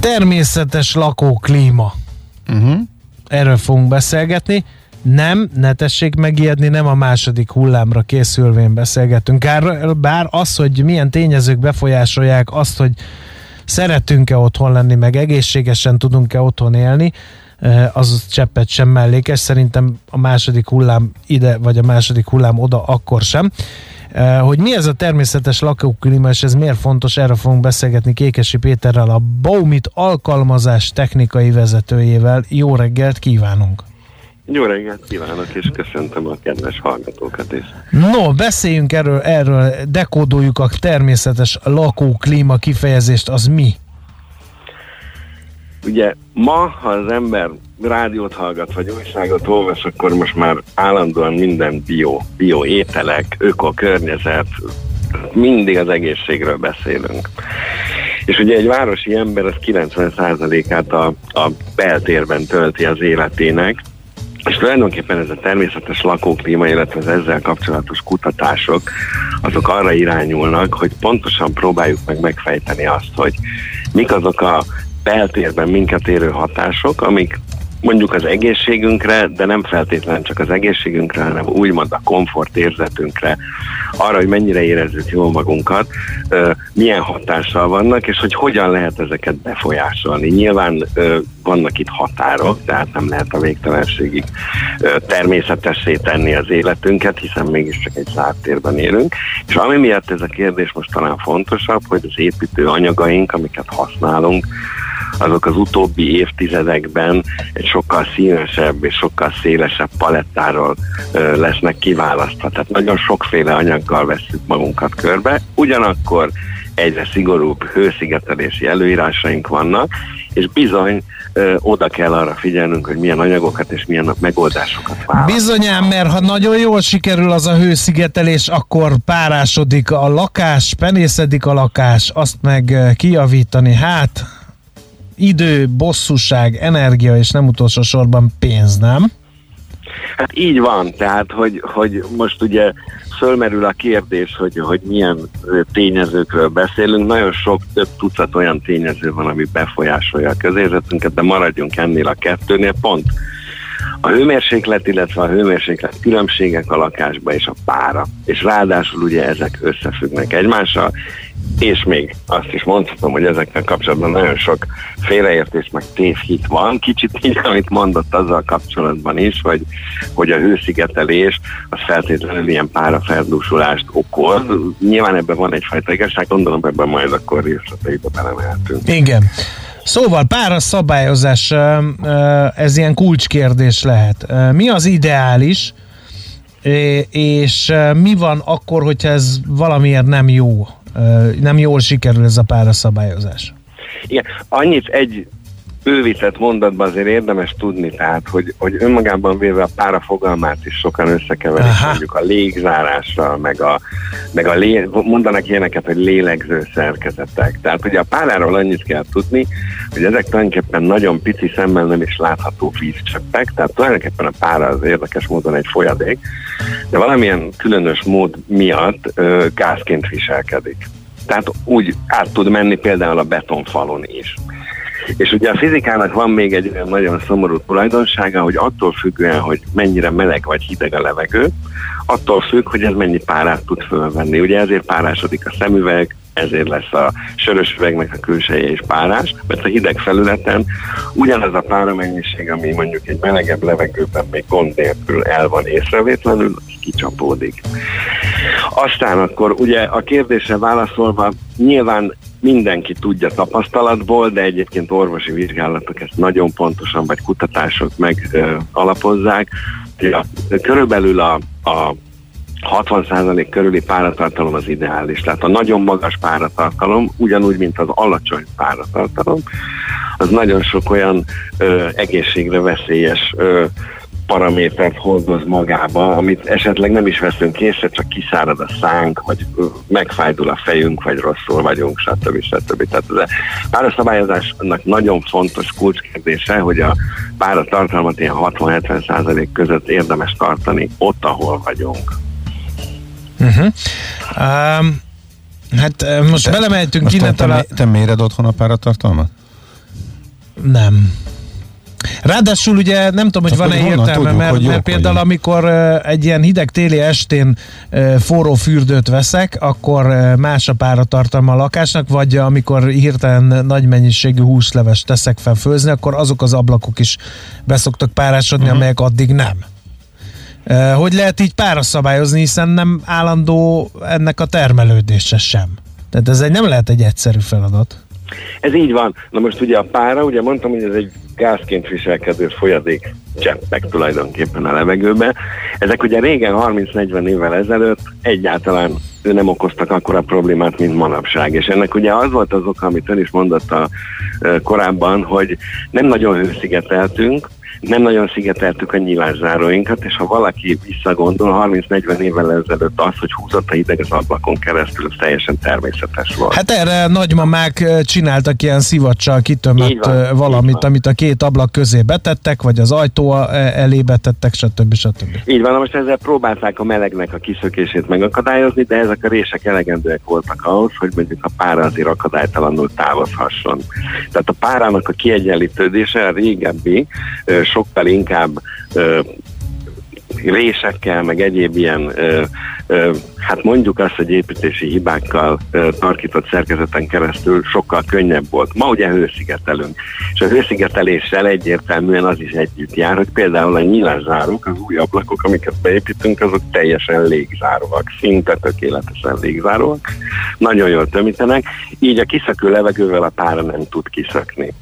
Természetes lakóklíma. Uh-huh. Erről fogunk beszélgetni. Nem, ne tessék megijedni, nem a második hullámra készülvén beszélgetünk. Bár az, hogy milyen tényezők befolyásolják azt, hogy szeretünk-e otthon lenni, meg egészségesen tudunk-e otthon élni, eh, az cseppet sem mellékes. Szerintem a második hullám ide, vagy a második hullám oda akkor sem. Eh, hogy mi ez a természetes lakóklíma, és ez miért fontos, erre fogunk beszélgetni Kékesi Péterrel, a Baumit alkalmazás technikai vezetőjével. Jó reggelt kívánunk! Jó reggelt kívánok, és köszöntöm a kedves hallgatókat is. No, beszéljünk erről, erről dekódoljuk a természetes lakóklíma kifejezést, az mi? Ugye ma, ha az ember rádiót hallgat, vagy újságot olvas, akkor most már állandóan minden bio, bio ételek, öko, környezet, mindig az egészségről beszélünk. És ugye egy városi ember az 90%-át a, a beltérben tölti az életének, és tulajdonképpen ez a természetes lakóklíma, illetve az ezzel kapcsolatos kutatások, azok arra irányulnak, hogy pontosan próbáljuk meg megfejteni azt, hogy mik azok a beltérben minket érő hatások, amik mondjuk az egészségünkre, de nem feltétlenül csak az egészségünkre, hanem úgymond a komfort érzetünkre, arra, hogy mennyire érezzük jól magunkat, milyen hatással vannak, és hogy hogyan lehet ezeket befolyásolni. Nyilván vannak itt határok, tehát nem lehet a végtelenségig természetessé tenni az életünket, hiszen mégiscsak egy zárt térben élünk. És ami miatt ez a kérdés most talán fontosabb, hogy az építő anyagaink, amiket használunk, azok az utóbbi évtizedekben egy sokkal színesebb és sokkal szélesebb palettáról lesznek kiválasztva. Tehát nagyon sokféle anyaggal veszük magunkat körbe, ugyanakkor egyre szigorúbb hőszigetelési előírásaink vannak, és bizony oda kell arra figyelnünk, hogy milyen anyagokat és milyen megoldásokat választunk. Bizonyám, mert ha nagyon jól sikerül az a hőszigetelés, akkor párásodik a lakás, penészedik a lakás, azt meg kijavítani, hát idő, bosszúság, energia, és nem utolsó sorban pénz, nem? Hát így van, tehát hogy, hogy most ugye fölmerül a kérdés, hogy, hogy milyen tényezőkről beszélünk. Nagyon sok, több tucat olyan tényező van, ami befolyásolja a közérzetünket, de maradjunk ennél a kettőnél. Pont a hőmérséklet, illetve a hőmérséklet különbségek a lakásba és a pára. És ráadásul ugye ezek összefüggnek egymással, és még azt is mondhatom, hogy ezekkel kapcsolatban nagyon sok félreértés meg tévhit van. Kicsit így, amit mondott azzal kapcsolatban is, hogy, hogy a hőszigetelés az feltétlenül ilyen párafeldúsulást okoz. Nyilván ebben van egyfajta igazság, gondolom ebben majd akkor részleteibe belemehetünk. Igen. Szóval pára szabályozás, ez ilyen kulcskérdés lehet. Mi az ideális, és mi van akkor, hogyha ez valamiért nem jó, nem jól sikerül ez a pára szabályozás? Igen, annyit egy bővített mondatban azért érdemes tudni, tehát, hogy, hogy önmagában véve a pára fogalmát is sokan összekeverik, Aha. mondjuk a légzárásra, meg a, meg a lé, mondanak ilyeneket, hogy lélegző szerkezetek. Tehát, hogy a páráról annyit kell tudni, hogy ezek tulajdonképpen nagyon pici szemmel nem is látható vízcseppek, tehát tulajdonképpen a pára az érdekes módon egy folyadék, de valamilyen különös mód miatt ö, gázként viselkedik. Tehát úgy át tud menni például a betonfalon is. És ugye a fizikának van még egy olyan nagyon szomorú tulajdonsága, hogy attól függően, hogy mennyire meleg vagy hideg a levegő, attól függ, hogy ez mennyi párát tud fölvenni. Ugye ezért párásodik a szemüveg, ezért lesz a sörös üvegnek a külseje is párás, mert a hideg felületen ugyanaz a páramennyiség, ami mondjuk egy melegebb levegőben még gond nélkül el van észrevétlenül, kicsapódik. Aztán akkor ugye a kérdésre válaszolva, nyilván mindenki tudja tapasztalatból, de egyébként orvosi vizsgálatok ezt nagyon pontosan, vagy kutatások meg ö, alapozzák. Körülbelül a, a 60% körüli páratartalom az ideális. Tehát a nagyon magas páratartalom, ugyanúgy, mint az alacsony páratartalom, az nagyon sok olyan ö, egészségre veszélyes ö, paramétert hordoz magába, amit esetleg nem is veszünk észre, csak kiszárad a szánk, vagy megfájdul a fejünk, vagy rosszul vagyunk, stb. stb. Tehát ez a páraszabályozásnak nagyon fontos kulcskérdése, hogy a páratartalmat ilyen 60-70% között érdemes tartani ott, ahol vagyunk. Uh-huh. Um, hát most te, belemeltünk innen talán... Te, te méred otthon a páratartalmat? Nem. Ráadásul ugye nem tudom, hogy van-e értelme, tudjuk, mert, mert például vagyunk. amikor egy ilyen hideg téli estén forró fürdőt veszek, akkor más a páratartalma a lakásnak, vagy amikor hirtelen nagy mennyiségű húsleves teszek fel főzni, akkor azok az ablakok is beszoktak párásodni, uh-huh. amelyek addig nem. Hogy lehet így páraszabályozni, hiszen nem állandó ennek a termelődése sem. Tehát ez egy, nem lehet egy egyszerű feladat. Ez így van. Na most ugye a pára, ugye mondtam, hogy ez egy gázként viselkedő folyadék cseppek tulajdonképpen a levegőbe. Ezek ugye régen, 30-40 évvel ezelőtt egyáltalán nem okoztak akkora problémát, mint manapság. És ennek ugye az volt az oka, amit ön is mondott a, korábban, hogy nem nagyon hőszigeteltünk, nem nagyon szigeteltük a nyilászáróinkat, és ha valaki visszagondol, 30-40 évvel ezelőtt az, hogy húzott a hideg az ablakon keresztül, az teljesen természetes volt. Hát erre nagymamák csináltak ilyen szivacsal kitömött van, valamit, amit a két ablak közé betettek, vagy az ajtó elé betettek, stb. stb. Így van, most ezzel próbálták a melegnek a kiszökését megakadályozni, de ezek a rések elegendőek voltak ahhoz, hogy mondjuk a pára azért akadálytalanul távozhasson. Tehát a párának a kiegyenlítődése a régebbi sokkal inkább ö, résekkel, meg egyéb ilyen, ö, ö, hát mondjuk azt, hogy építési hibákkal ö, tarkított szerkezeten keresztül sokkal könnyebb volt. Ma ugye hőszigetelünk, és a hőszigeteléssel egyértelműen az is együtt jár, hogy például a nyilászárók, az új ablakok, amiket beépítünk, azok teljesen légzáróak, szinte tökéletesen légzáróak, nagyon jól tömítenek, így a kiszakő levegővel a pára nem tud kiszakni.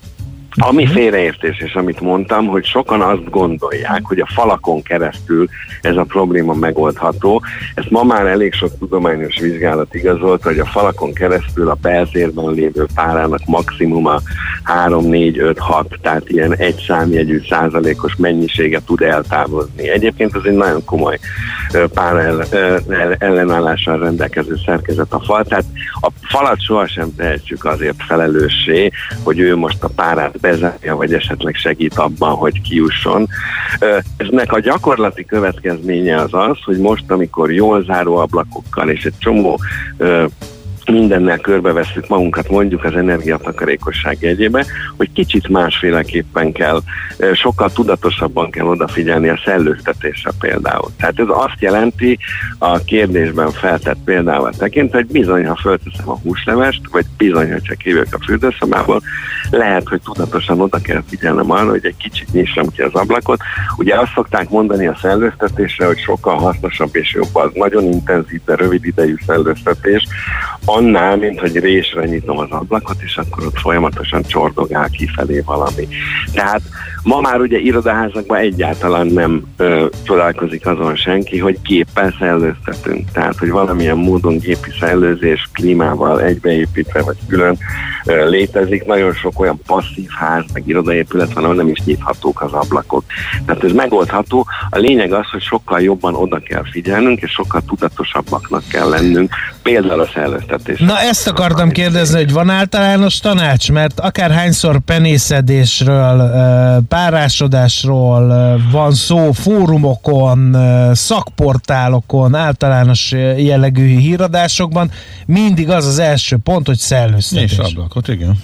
Ami mhm. félreértés, és amit mondtam, hogy sokan azt gondolják, hogy a falakon keresztül ez a probléma megoldható. Ezt ma már elég sok tudományos vizsgálat igazolta, hogy a falakon keresztül a belzérben lévő párának maximuma 3, 4, 5, 6, tehát ilyen egy számjegyű százalékos mennyisége tud eltávozni. Egyébként ez egy nagyon komoly pár ellenállással rendelkező szerkezet a fal, tehát a falat sohasem tehetjük azért felelőssé, hogy ő most a párát bezárja, vagy esetleg segít abban, hogy kiusson. Eznek a gyakorlati következménye az az, hogy most, amikor jól záró ablakokkal és egy csomó mindennel körbeveszünk magunkat mondjuk az energiatakarékosság jegyébe, hogy kicsit másféleképpen kell, sokkal tudatosabban kell odafigyelni a szellőztetésre például. Tehát ez azt jelenti a kérdésben feltett példával tekint, hogy bizony, ha fölteszem a húslevest, vagy bizony, ha csak hívjuk a fürdőszobából, lehet, hogy tudatosan oda kell figyelnem arra, hogy egy kicsit nyissam ki az ablakot. Ugye azt szokták mondani a szellőztetésre, hogy sokkal hasznosabb és jobb az nagyon intenzív, de rövid idejű szellőztetés, annál, mint hogy résre nyitom az ablakot, és akkor ott folyamatosan csordogál kifelé valami. Tehát ma már ugye irodaházakban egyáltalán nem ö, csodálkozik azon senki, hogy géppel szellőztetünk. Tehát, hogy valamilyen módon gépi szellőzés klímával egybeépítve vagy külön ö, létezik. Nagyon sok olyan passzív ház, meg irodaépület van, ahol nem is nyithatók az ablakok. Tehát ez megoldható. A lényeg az, hogy sokkal jobban oda kell figyelnünk, és sokkal tudatosabbaknak kell lennünk, például a szellőztetés is. Na ezt akartam kérdezni, hogy van általános tanács, mert akárhányszor penészedésről, párásodásról van szó fórumokon, szakportálokon, általános jellegű híradásokban, mindig az az első pont, hogy szellőztetés. És ablakot, igen.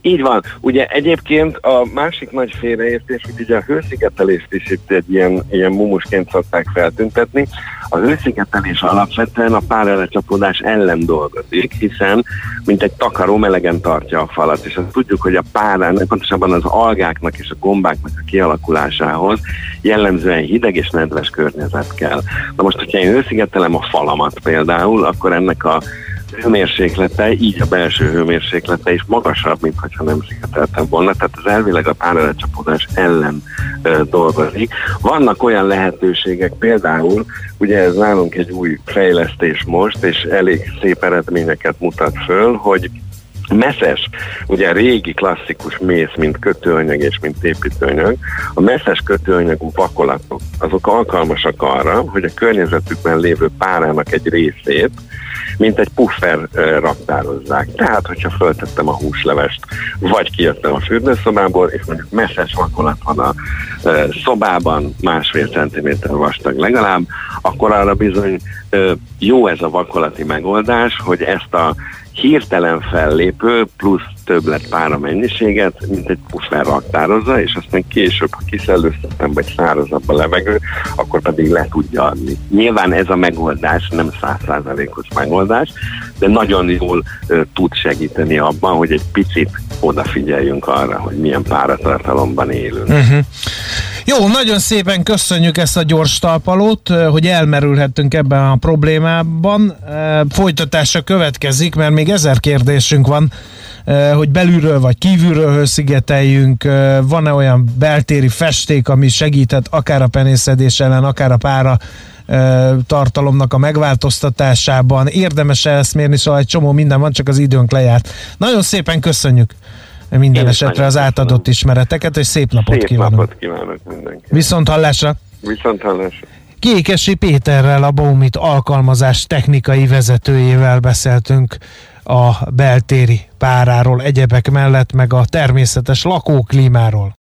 Így van. Ugye egyébként a másik nagy félreértés, hogy ugye a hőszigetelést is itt egy ilyen, ilyen mumusként szokták feltüntetni. A hőszigetelés alapvetően a párelecsapódás ellen dolgozik, hiszen mint egy takaró melegen tartja a falat, és azt tudjuk, hogy a párán, pontosabban az algáknak és a gombáknak a kialakulásához jellemzően hideg és nedves környezet kell. Na most, hogyha én hőszigetelem a falamat például, akkor ennek a hőmérséklete, így a belső hőmérséklete is magasabb, mint ha nem szigeteltem volna, tehát az elvileg a párelecsapódás ellen ö, dolgozik. Vannak olyan lehetőségek, például, ugye ez nálunk egy új fejlesztés most, és elég szép eredményeket mutat föl, hogy Messzes, ugye régi klasszikus mész, mint kötőanyag és mint építőanyag, a messzes kötőanyagú vakolatok, azok alkalmasak arra, hogy a környezetükben lévő párának egy részét mint egy puffer raktározzák. Tehát, hogyha föltettem a húslevest, vagy kijöttem a fürdőszobából, és mondjuk messzes vakolat van a szobában, másfél centiméter vastag legalább, akkor arra bizony jó ez a vakolati megoldás, hogy ezt a hirtelen fellépő plusz többlet pára mennyiséget, mint egy puffer raktározza, és aztán később, ha kiszellőztetem, vagy szárazabb a levegő, akkor pedig le tudja adni. Nyilván ez a megoldás nem százszázalékos megoldás, de nagyon jól ö, tud segíteni abban, hogy egy picit odafigyeljünk arra, hogy milyen páratartalomban élünk. Uh-huh. Jó, nagyon szépen köszönjük ezt a gyors talpalót, hogy elmerülhettünk ebben a problémában. Folytatása következik, mert még ezer kérdésünk van, hogy belülről vagy kívülről hőszigeteljünk, van-e olyan beltéri festék, ami segíthet akár a penészedés ellen, akár a pára tartalomnak a megváltoztatásában. Érdemes -e ezt mérni, szóval egy csomó minden van, csak az időnk lejárt. Nagyon szépen köszönjük minden Én esetre az átadott köszönöm. ismereteket, és szép napot szép kívánok. napot kívánok mindenkinek. Viszont hallásra! Viszont hallásra! Kékesi Péterrel, a Baumit alkalmazás technikai vezetőjével beszéltünk a beltéri páráról, egyebek mellett, meg a természetes lakóklímáról.